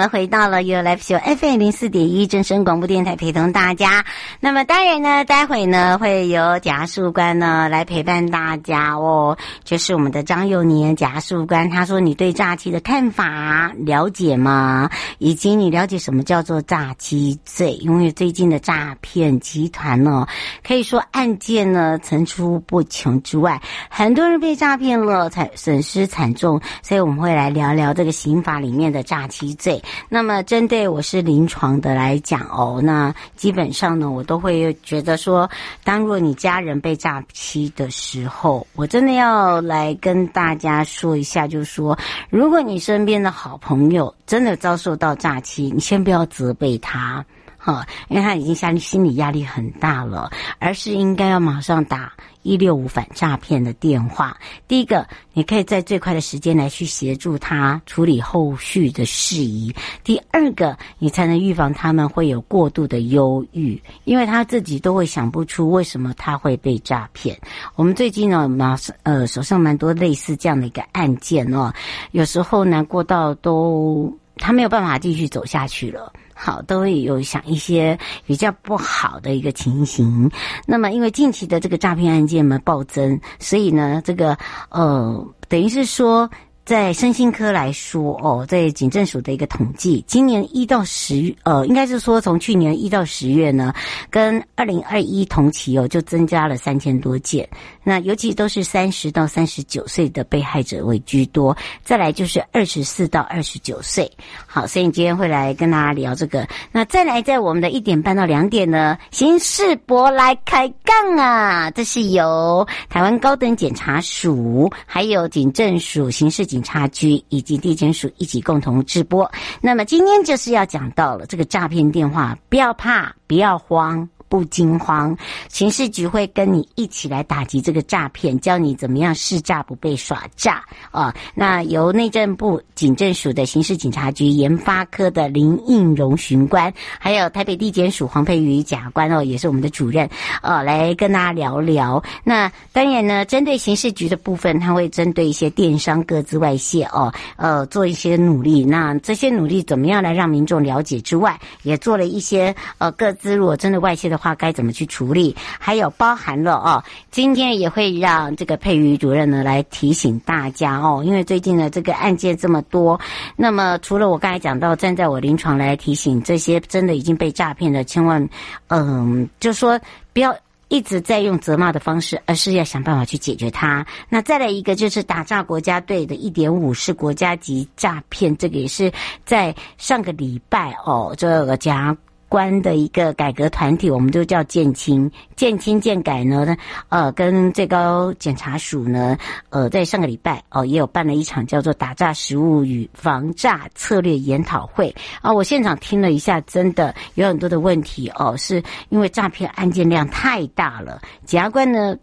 我们回到了由来福秀 FM 零四点一正声广播电台，陪同大家。那么当然呢，待会呢会由贾树官呢来陪伴大家哦。就是我们的张幼年贾树官，他说：“你对诈欺的看法了解吗？以及你了解什么叫做诈欺罪？因为最近的诈骗集团呢，可以说案件呢层出不穷之外，很多人被诈骗了，惨损失惨重。所以我们会来聊聊这个刑法里面的诈欺罪。”那么，针对我是临床的来讲哦，那基本上呢，我都会觉得说，当若你家人被诈欺的时候，我真的要来跟大家说一下，就是说，如果你身边的好朋友真的遭受到诈欺，你先不要责备他，哈，因为他已经下心理压力很大了，而是应该要马上打。一六五反诈骗的电话，第一个，你可以在最快的时间来去协助他处理后续的事宜；第二个，你才能预防他们会有过度的忧郁，因为他自己都会想不出为什么他会被诈骗。我们最近呢，马呃手上蛮多类似这样的一个案件哦，有时候难过到都他没有办法继续走下去了。好，都会有想一些比较不好的一个情形。那么，因为近期的这个诈骗案件嘛暴增，所以呢，这个呃，等于是说。在身心科来说，哦，在警政署的一个统计，今年一到十，呃，应该是说从去年一到十月呢，跟二零二一同期哦，就增加了三千多件。那尤其都是三十到三十九岁的被害者为居多，再来就是二十四到二十九岁。好，所以你今天会来跟大家聊这个。那再来，在我们的一点半到两点呢，刑事博来开杠啊，这是由台湾高等检察署还有警政署刑事警。警察局以及地检署一起共同直播。那么今天就是要讲到了这个诈骗电话，不要怕，不要慌。不惊慌，刑事局会跟你一起来打击这个诈骗，教你怎么样识诈不被耍诈啊！那由内政部警政署的刑事警察局研发科的林应荣巡官，还有台北地检署黄佩瑜检察官哦，也是我们的主任哦，来跟大家聊聊。那当然呢，针对刑事局的部分，他会针对一些电商各自外泄哦，呃，做一些努力。那这些努力怎么样来让民众了解之外，也做了一些呃各自，如果真的外泄的。话该怎么去处理？还有包含了哦，今天也会让这个佩瑜主任呢来提醒大家哦，因为最近的这个案件这么多，那么除了我刚才讲到，站在我临床来提醒这些真的已经被诈骗的，千万嗯，就说不要一直在用责骂的方式，而是要想办法去解决它。那再来一个就是打诈国家队的一点五是国家级诈骗，这个也是在上个礼拜哦，这个讲。官的一个改革团体，我们就叫建青，建青建改呢，呃，跟最高检察署呢，呃，在上个礼拜哦，也有办了一场叫做“打诈实务与防诈策略研讨会”啊，我现场听了一下，真的有很多的问题哦，是因为诈骗案件量太大了，检察官呢，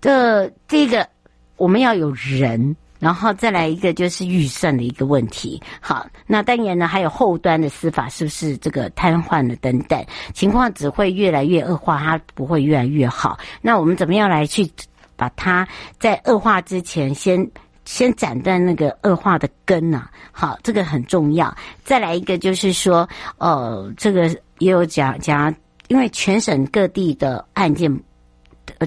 这这个我们要有人。然后再来一个就是预算的一个问题，好，那当然呢还有后端的司法是不是这个瘫痪了等等情况只会越来越恶化，它不会越来越好。那我们怎么样来去把它在恶化之前先先斩断那个恶化的根呢、啊？好，这个很重要。再来一个就是说，呃，这个也有讲讲，因为全省各地的案件。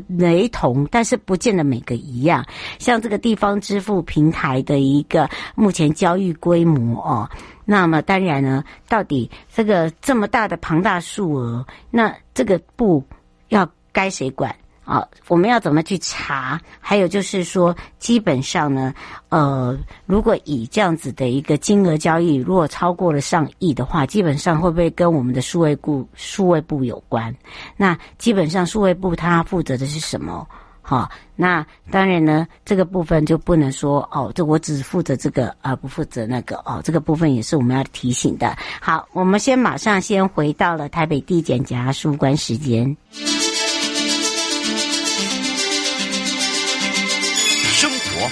雷同，但是不见得每个一样。像这个地方支付平台的一个目前交易规模哦，那么当然呢，到底这个这么大的庞大数额，那这个部要该谁管？啊，我们要怎么去查？还有就是说，基本上呢，呃，如果以这样子的一个金额交易，如果超过了上亿的话，基本上会不会跟我们的数位部数位部有关？那基本上数位部它负责的是什么？好，那当然呢，这个部分就不能说哦，这我只负责这个，而不负责那个哦。这个部分也是我们要提醒的。好，我们先马上先回到了台北地检检察官时间。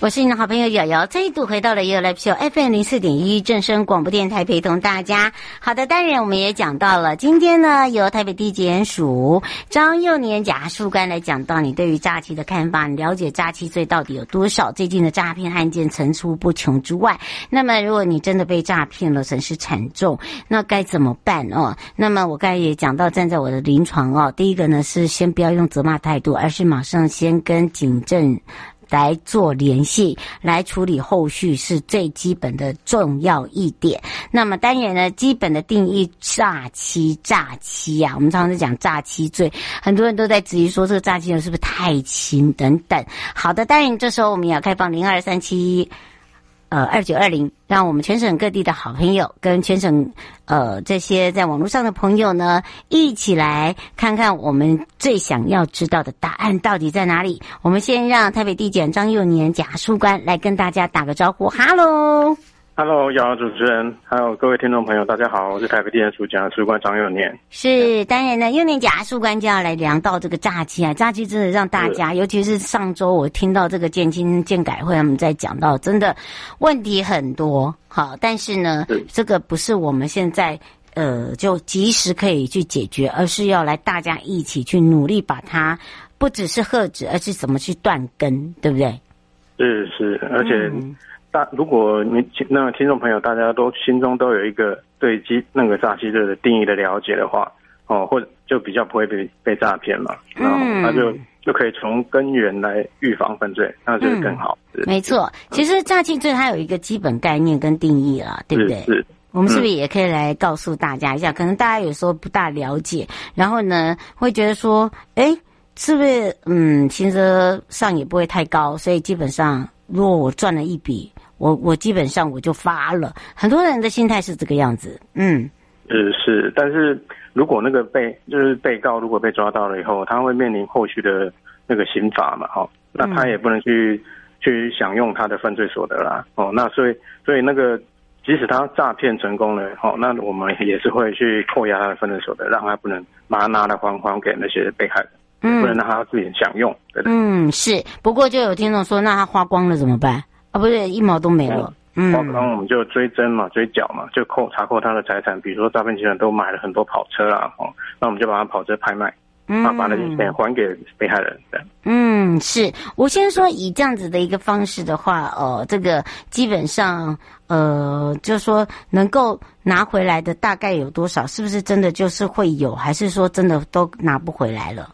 我是你的好朋友瑶瑶，再度回到了 You Live Show FM 零四点一正声广播电台，陪同大家。好的，当然我们也讲到了，今天呢由台北地检署张幼年检察官来讲到你对于诈欺的看法，你了解诈欺罪到底有多少？最近的诈骗案件层出不穷之外，那么如果你真的被诈骗了，损失惨重，那该怎么办哦？那么我刚才也讲到，站在我的临床哦，第一个呢是先不要用责骂态度，而是马上先跟警政。来做联系，来处理后续是最基本的重要一点。那么当然呢，基本的定义诈欺，诈欺啊，我们常常在讲诈欺罪，很多人都在质疑说这个诈欺罪是不是太轻等等。好的，当然这时候我们也要开放零二三七。呃，二九二零，让我们全省各地的好朋友跟全省呃这些在网络上的朋友呢，一起来看看我们最想要知道的答案到底在哪里。我们先让台北地检张幼年检察官来跟大家打个招呼，哈喽。Hello，瑶瑶主持人，还有各位听众朋友，大家好，我是台北地检署检察官张幼念。是，当然呢，幼年检察官就要来聊到这个诈欺啊，诈欺真的让大家，尤其是上周我听到这个建青建改会他们在讲到，真的问题很多。好，但是呢，这个不是我们现在呃就及时可以去解决，而是要来大家一起去努力把它，不只是遏止，而是怎么去断根，对不对？是是，而且。嗯大，如果你那个听众朋友大家都心中都有一个对机那个诈欺罪的定义的了解的话，哦，或者就比较不会被被诈骗嘛，然后那就就可以从根源来预防犯罪，那就是更好。嗯、没错，其实诈欺罪它有一个基本概念跟定义了，对不对？是。是我们是不是也可以来告诉大家一下？嗯、可能大家有时候不大了解，然后呢会觉得说，哎，是不是嗯，薪资上也不会太高，所以基本上如果我赚了一笔。我我基本上我就发了，很多人的心态是这个样子，嗯，是是，但是如果那个被就是被告如果被抓到了以后，他会面临后续的那个刑罚嘛，哈，那他也不能去、嗯、去享用他的犯罪所得啦，哦，那所以所以那个即使他诈骗成功了，哦，那我们也是会去扣押他的犯罪所得，让他不能把他拿来还还给那些被害人，嗯，不能让他自己享用，对的嗯，是，不过就有听众说，那他花光了怎么办？啊，不是一毛都没了。嗯，然后我们就追征嘛，追缴嘛，就扣查扣他的财产。比如说诈骗集团都买了很多跑车啦，哦，那我们就把他跑车拍卖，嗯，把那些钱还给被害人。对，嗯，是我先说以这样子的一个方式的话，呃，这个基本上，呃，就是说能够拿回来的大概有多少？是不是真的就是会有，还是说真的都拿不回来了？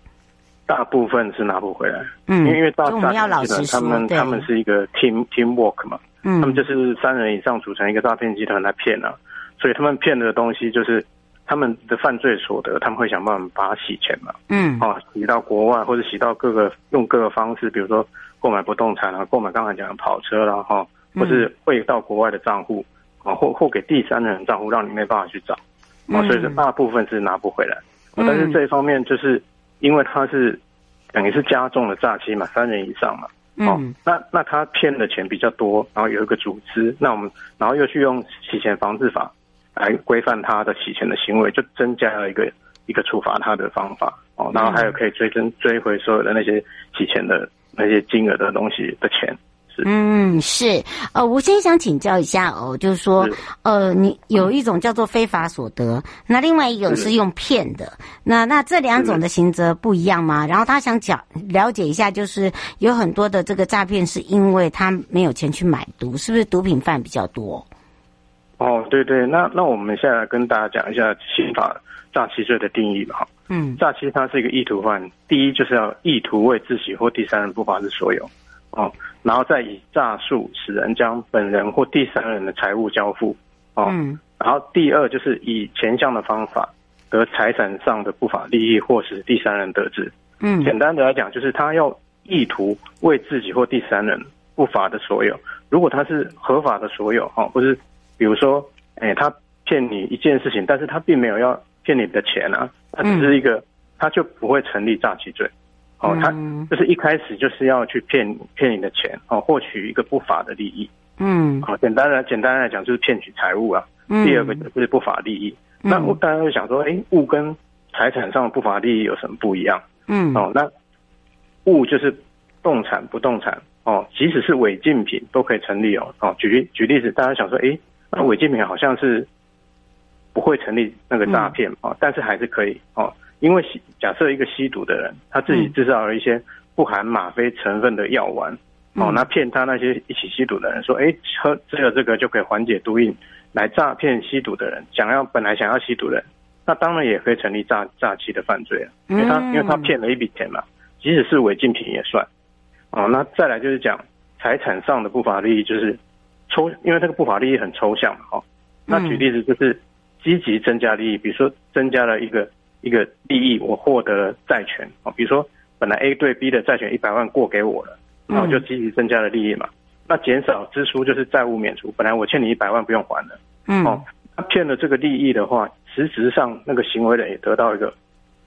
大部分是拿不回来，嗯，因为大诈骗集团他们他们是一个 team team work 嘛，嗯，他们就是三人以上组成一个诈骗集团来骗啊，所以他们骗的东西就是他们的犯罪所得，他们会想办法把它洗钱嘛，嗯，啊，洗到国外或者洗到各个用各个方式，比如说购买不动产啊，购买刚才讲的跑车啦，哈，或是汇到国外的账户啊，或或给第三人账户，让你没办法去找，啊，所以说大部分是拿不回来，但是这一方面就是。因为他是等于是加重了诈欺嘛，三人以上嘛，哦，嗯、那那他骗的钱比较多，然后有一个组织，那我们然后又去用洗钱防治法来规范他的洗钱的行为，就增加了一个一个处罚他的方法。哦，然后还有可以追征追回所有的那些洗钱的那些金额的东西的钱。嗯，是，呃，我先想请教一下哦，就是说，呃，你有一种叫做非法所得，那另外一种是用骗的，那那这两种的刑责不一样吗？然后他想讲了解一下，就是有很多的这个诈骗是因为他没有钱去买毒，是不是毒品犯比较多？哦，对对，那那我们现在来跟大家讲一下刑法诈欺罪的定义吧。嗯，诈欺它是一个意图犯，第一就是要意图为自己或第三人不法之所有。哦，然后再以诈术使人将本人或第三人的财物交付，哦，嗯、然后第二就是以前项的方法得财产上的不法利益或使第三人得知，嗯，简单的来讲就是他要意图为自己或第三人不法的所有，如果他是合法的所有，哦，不是比如说，哎，他骗你一件事情，但是他并没有要骗你的钱啊，他只是一个，他就不会成立诈欺罪。哦，他就是一开始就是要去骗骗你的钱，哦，获取一个不法的利益。嗯，好，简单的简单来讲就是骗取财物啊。第二个就是不法利益。那我大家会想说，哎，物跟财产上的不法利益有什么不一样？嗯，哦，那物就是动产、不动产哦，即使是违禁品都可以成立哦。哦，举例举例子，大家想说，哎，那违禁品好像是不会成立那个诈骗哦，但是还是可以哦。因为假设一个吸毒的人，他自己制造了一些不含吗啡成分的药丸，嗯、哦，那骗他那些一起吸毒的人说，哎，喝吃了这个就可以缓解毒瘾，来诈骗吸毒的人，想要本来想要吸毒的人，那当然也可以成立诈诈欺的犯罪了，因为他因为他骗了一笔钱嘛，即使是违禁品也算，哦，那再来就是讲财产上的不法利益，就是抽，因为这个不法利益很抽象嘛，哦，那举例子就是积极增加利益，比如说增加了一个。一个利益，我获得了债权哦，比如说本来 A 对 B 的债权一百万过给我了，然后就积极增加了利益嘛。那减少支出就是债务免除，本来我欠你一百万不用还了。嗯，哦，他骗了这个利益的话，实质上那个行为人也得到一个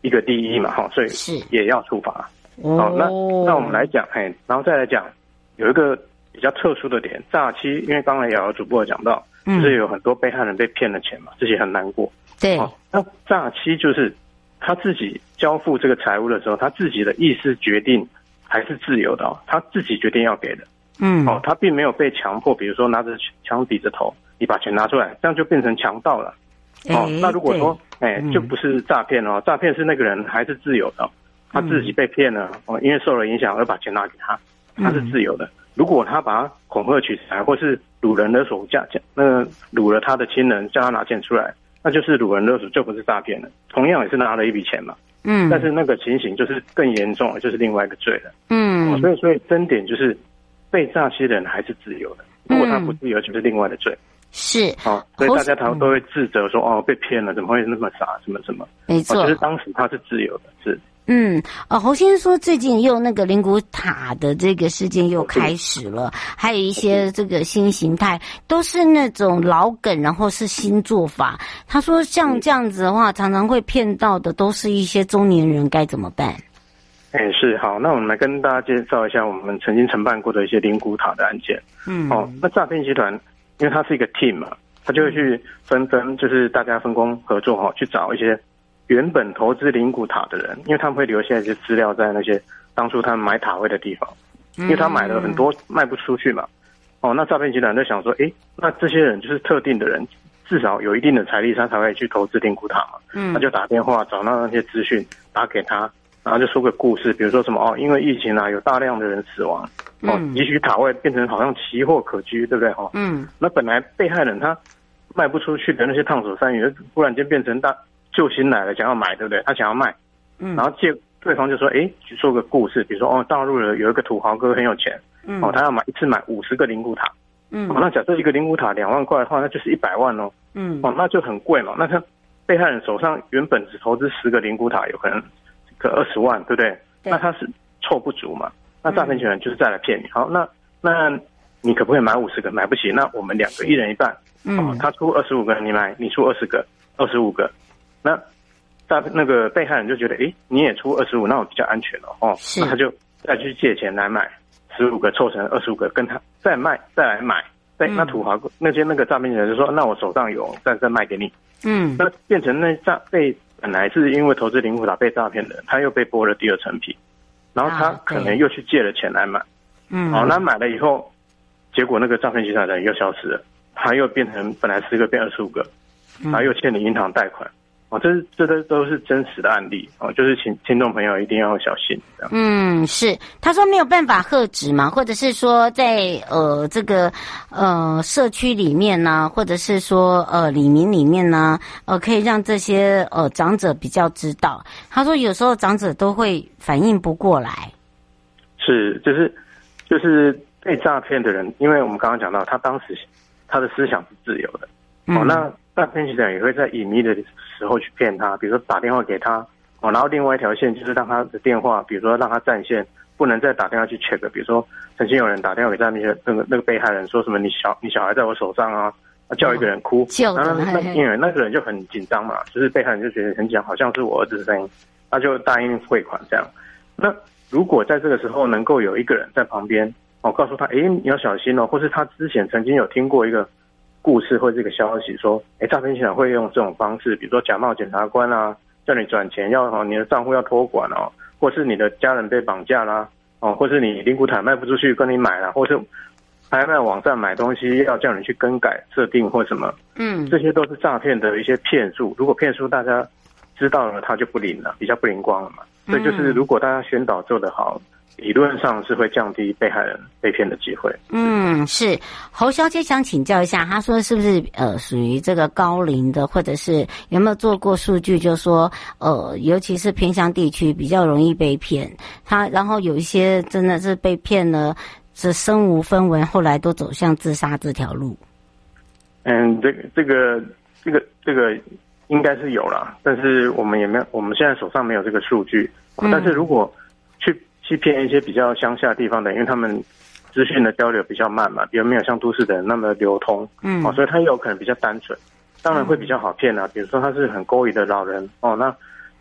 一个利益嘛，哈，所以也要处罚。哦，那那我们来讲，哎，然后再来讲有一个比较特殊的点，诈欺，因为刚才也有主播讲到，就是有很多被害人被骗了钱嘛，自己很难过。对，那诈欺就是。他自己交付这个财物的时候，他自己的意思决定还是自由的哦，他自己决定要给的，嗯，哦，他并没有被强迫，比如说拿着枪抵着头，你把钱拿出来，这样就变成强盗了，哦，那如果说，哎，就不是诈骗哦，诈骗是那个人还是自由的，他自己被骗了哦，因为受了影响而把钱拿给他，他是自由的。如果他把他恐吓取财，或是掳人勒索价，那个掳了他的亲人，叫他拿钱出来。那就是掳人勒索，就不是诈骗了。同样也是拿了一笔钱嘛，嗯，但是那个情形就是更严重了，就是另外一个罪了，嗯。所以，所以争点就是被诈欺的人还是自由的，如果他不自由，就是另外的罪。是，哦，所以大家他都会自责说，哦，被骗了，怎么会那么傻，什么什么？没错，其实当时他是自由的，是。嗯，呃，侯先生说最近又那个灵骨塔的这个事件又开始了，还有一些这个新形态，都是那种老梗，然后是新做法。他说像这样子的话，常常会骗到的都是一些中年人，该怎么办？哎，是好，那我们来跟大家介绍一下我们曾经承办过的一些灵骨塔的案件。嗯，哦，那诈骗集团因为它是一个 team 嘛，他就会去分分，就是大家分工合作哈，去找一些。原本投资灵骨塔的人，因为他们会留下一些资料在那些当初他们买塔位的地方，因为他买了很多卖不出去嘛。哦，那诈骗集团就想说，诶，那这些人就是特定的人，至少有一定的财力，他才会去投资灵骨塔嘛。嗯，他就打电话找到那些资讯，打给他，然后就说个故事，比如说什么哦，因为疫情啊，有大量的人死亡，哦，也许塔位变成好像奇货可居，对不对？哦，嗯，那本来被害人他卖不出去的那些烫手山芋，忽然间变成大。救星来了，想要买，对不对？他想要卖，嗯，然后借对方就说，哎，去说个故事，比如说，哦，大陆的有一个土豪哥很有钱，嗯，哦，他要买一次买五十个灵骨塔，嗯，哦，那假设一个灵骨塔两万块的话，那就是一百万哦，嗯，哦，那就很贵嘛。那他被害人手上原本只投资十个灵骨塔，有可能个二十万，对不对？对，那他是凑不足嘛。那诈骗集团就是再来骗你。好，那那你可不可以买五十个？买不起，那我们两个一人一半，嗯，哦，他出二十五个，你买，你出二十个，二十五个。那大那个被害人就觉得，哎，你也出二十五，那我比较安全了哦。那他就再去借钱来买十五个，凑成二十五个，跟他再卖，再来买。对，那土豪那些那个诈骗人就说，那我手上有，再再卖给你。嗯，那变成那诈被本来是因为投资灵骨塔被诈骗的，他又被剥了第二层皮，然后他可能又去借了钱来买。嗯，好，那买了以后，结果那个诈骗集团的人又消失了，他又变成本来十个变二十五个，然后又欠了银行贷款。哦，这是这都都是真实的案例哦，就是请听众朋友一定要小心。嗯，是，他说没有办法喝止嘛，或者是说在呃这个呃社区里面呢，或者是说呃里民里面呢，呃可以让这些呃长者比较知道。他说有时候长者都会反应不过来。是，就是就是被诈骗的人，因为我们刚刚讲到，他当时他的思想是自由的。嗯、哦，那。诈骗集团也会在隐秘的时候去骗他，比如说打电话给他，哦，然后另外一条线就是让他的电话，比如说让他占线，不能再打电话去 check。比如说曾经有人打电话给诈骗那个那个被害人，说什么你小你小孩在我手上啊，叫一个人哭，然后那因为那个人就很紧张嘛，就是被害人就觉得很紧，好像是我儿子的声音，他就答应汇款这样。那如果在这个时候能够有一个人在旁边哦，告诉他，哎，你要小心哦，或是他之前曾经有听过一个故事或这个消息说，哎，诈骗集团会用这种方式，比如说假冒检察官啊，叫你转钱，要哦你的账户要托管哦，或是你的家人被绑架啦，哦，或是你灵骨塔卖不出去跟你买了，或是拍卖网站买东西要叫你去更改设定或什么，嗯，这些都是诈骗的一些骗术。如果骗术大家知道了，他就不灵了，比较不灵光了嘛。所以就是如果大家宣导做得好。理论上是会降低被害人被骗的机会。嗯，是侯小姐想请教一下，她说是不是呃属于这个高龄的，或者是有没有做过数据，就说呃尤其是偏乡地区比较容易被骗。她然后有一些真的是被骗了，是身无分文，后来都走向自杀这条路。嗯，这个这个这个这个应该是有啦，但是我们也没有，我们现在手上没有这个数据。但是如果去骗一些比较乡下地方的，因为他们资讯的交流比较慢嘛，比如没有像都市的人那么流通，嗯，哦，所以他有可能比较单纯，当然会比较好骗啊。比如说他是很勾引的老人，哦，那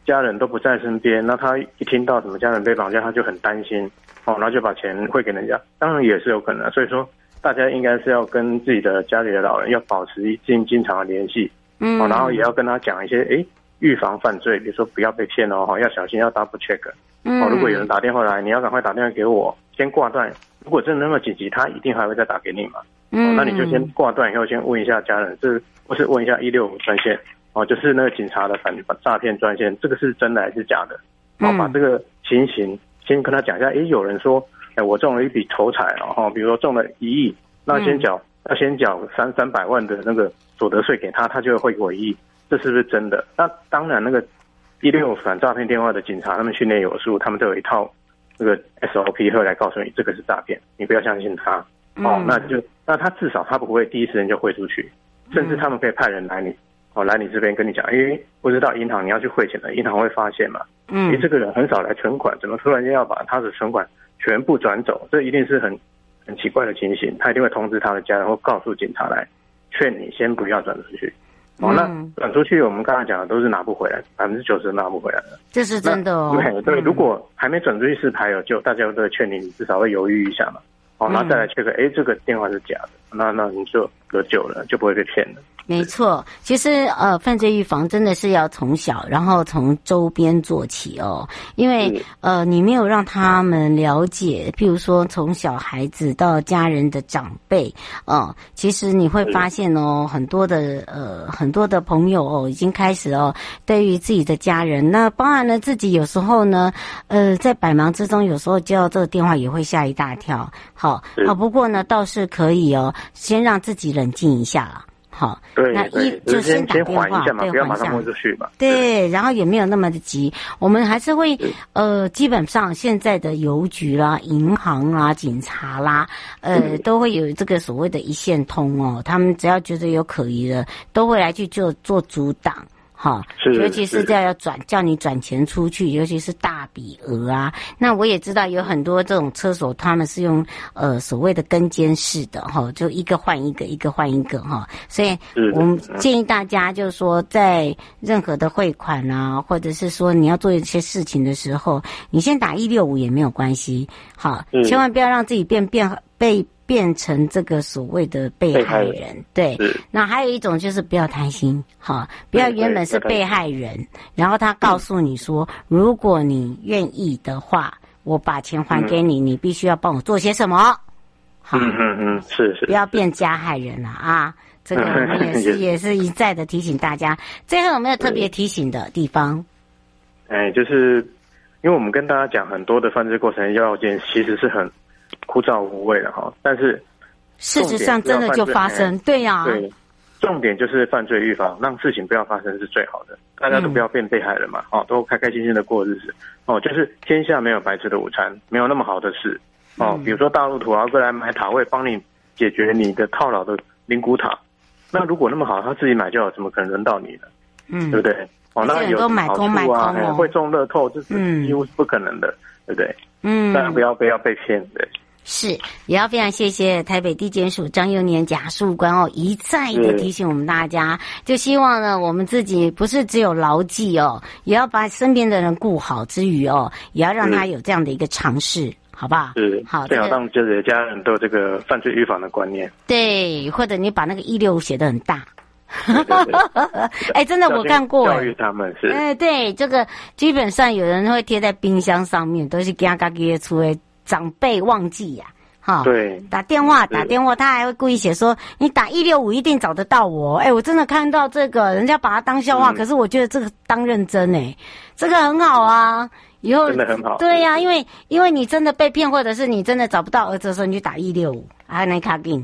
家人都不在身边，那他一听到什么家人被绑架，他就很担心，哦，然后就把钱汇给人家，当然也是有可能。所以说，大家应该是要跟自己的家里的老人要保持一经经常的联系，嗯，哦，然后也要跟他讲一些，诶，预防犯罪，比如说不要被骗哦，要小心，要 double check。哦，如果有人打电话来，你要赶快打电话给我，先挂断。如果真的那么紧急，他一定还会再打给你嘛。嗯，那你就先挂断以后，先问一下家人，是或是问一下一六五专线，哦，就是那个警察的反诈骗专线，这个是真的还是假的？哦，把这个情形先跟他讲一下。诶，有人说，诶，我中了一笔头彩，然后比如说中了一亿，那先缴，要先缴三三百万的那个所得税给他，他就会汇给我一亿，这是不是真的？那当然那个。一六五反诈骗电话的警察，他们训练有素，他们都有一套这个 SOP 会来告诉你这个是诈骗，你不要相信他。嗯、哦，那就那他至少他不会第一时间就汇出去，甚至他们可以派人来你哦来你这边跟你讲，因为不知道银行你要去汇钱了，银行会发现嘛。嗯，因为这个人很少来存款，怎么突然间要把他的存款全部转走？这一定是很很奇怪的情形，他一定会通知他的家人或告诉警察来劝你先不要转出去。哦，那转出去，我们刚才讲的都是拿不回来，百分之九十拿不回来的，这是真的哦。对，对，如果还没转出去是牌有救，大家都会劝你，你至少会犹豫一下嘛。哦，然后再来确认，哎，这个电话是假的，那那你就得救了，就不会被骗了。没错，其实呃，犯罪预防真的是要从小，然后从周边做起哦。因为呃，你没有让他们了解，譬如说从小孩子到家人的长辈哦，其实你会发现哦，很多的呃很多的朋友哦，已经开始哦，对于自己的家人，那包含了自己有时候呢，呃，在百忙之中，有时候接到这个电话也会吓一大跳。好，好，不过呢，倒是可以哦，先让自己冷静一下了。好，对，那一就先打电话，对，不要马上去嘛。对，然后也没有那么的急，我们还是会呃，基本上现在的邮局啦、银行啦、警察啦，呃，都会有这个所谓的一线通哦，他们只要觉得有可疑的，都会来去做做阻挡。好，尤其是这要转叫你转钱出去，尤其是大笔额啊。那我也知道有很多这种车手，他们是用呃所谓的跟监式的哈，就一个换一个，一个换一个哈。所以我们建议大家就是说，在任何的汇款啊，或者是说你要做一些事情的时候，你先打一六五也没有关系。好，千万不要让自己变变被。变成这个所谓的被害人，对。那还有一种就是不要贪心，哈，不要原本是被害人，然后他告诉你说，如果你愿意的话，我把钱还给你，你必须要帮我做些什么？好，嗯嗯嗯，是是，不要变加害人了啊！这个我们也是 也是一再的提醒大家。最后有没有特别提醒的地方？哎，就是因为我们跟大家讲很多的犯罪过程要件，其实是很。枯燥无味的哈，但是事实上真的就发生，对呀、啊。对，重点就是犯罪预防，让事情不要发生是最好的。大家都不要变被害人嘛，哦、嗯，都开开心心的过日子。哦，就是天下没有白吃的午餐，没有那么好的事。哦，比如说大陆土豪过来买塔位，帮你解决你的套牢的灵骨塔。那如果那么好，他自己买就好，怎么可能轮到你呢？嗯，对不对？哦，那有好处啊，会中乐透，这是几乎是不可能的，嗯、对不对？嗯，大家不要不要被骗，对。是，也要非常谢谢台北地检署张幼年检察官哦，一再的提醒我们大家，就希望呢，我们自己不是只有牢记哦，也要把身边的人顾好之余哦，也要让他有这样的一个尝试。好不好？是好，最好让自己的家人都有这个犯罪预防的观念。对，或者你把那个一六五写的很大。哎、欸，真的我看过。教育他们是。哎，对，这个基本上有人会贴在冰箱上面，都是嘎嘎给出来长辈忘记呀、啊。哈，对，打电话打电话，他还会故意写说你打一六五一定找得到我。哎、欸，我真的看到这个，人家把它当笑话，嗯、可是我觉得这个当认真哎、欸，这个很好啊。以后真的很好，对呀、啊，因为因为你真的被骗，或者是你真的找不到儿子的时候，你就打一六五，还能卡给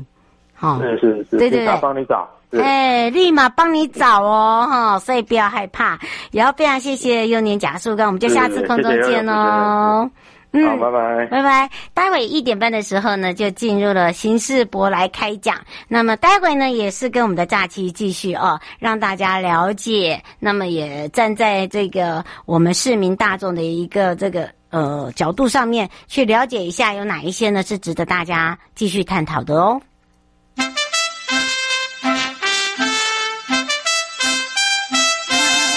好，是是是，对对对，帮你找，哎，立马帮你找哦，哈，所以不要害怕，也要非常谢谢幼年假树跟，我们就下次空中见喽。嗯，好，拜拜，拜拜。待会一点半的时候呢，就进入了刑事博来开讲。那么待会呢，也是跟我们的假期继续哦，让大家了解。那么也站在这个我们市民大众的一个这个呃角度上面去了解一下，有哪一些呢是值得大家继续探讨的哦。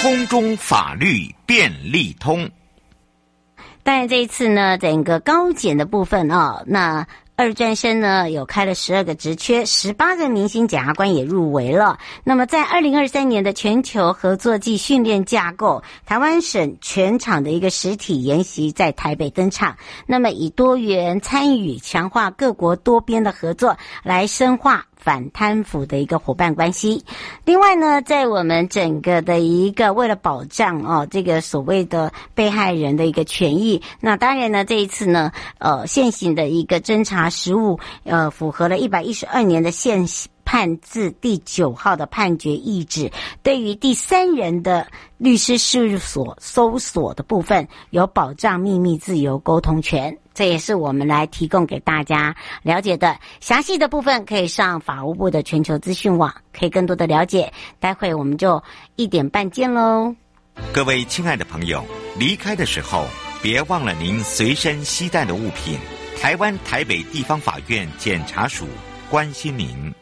空中法律便利通。但这一次呢，整个高检的部分哦，那二专生呢有开了十二个职缺，十八个明星检察官也入围了。那么在二零二三年的全球合作暨训练架构，台湾省全场的一个实体研习在台北登场。那么以多元参与，强化各国多边的合作，来深化。反贪腐的一个伙伴关系。另外呢，在我们整个的一个为了保障哦，这个所谓的被害人的一个权益，那当然呢，这一次呢，呃，现行的一个侦查实务，呃，符合了一百一十二年的现判字第九号的判决意旨，对于第三人的律师事务所搜索的部分，有保障秘密自由沟通权。这也是我们来提供给大家了解的。详细的部分可以上法务部的全球资讯网，可以更多的了解。待会我们就一点半见喽。各位亲爱的朋友，离开的时候别忘了您随身携带的物品。台湾台北地方法院检察署关心您。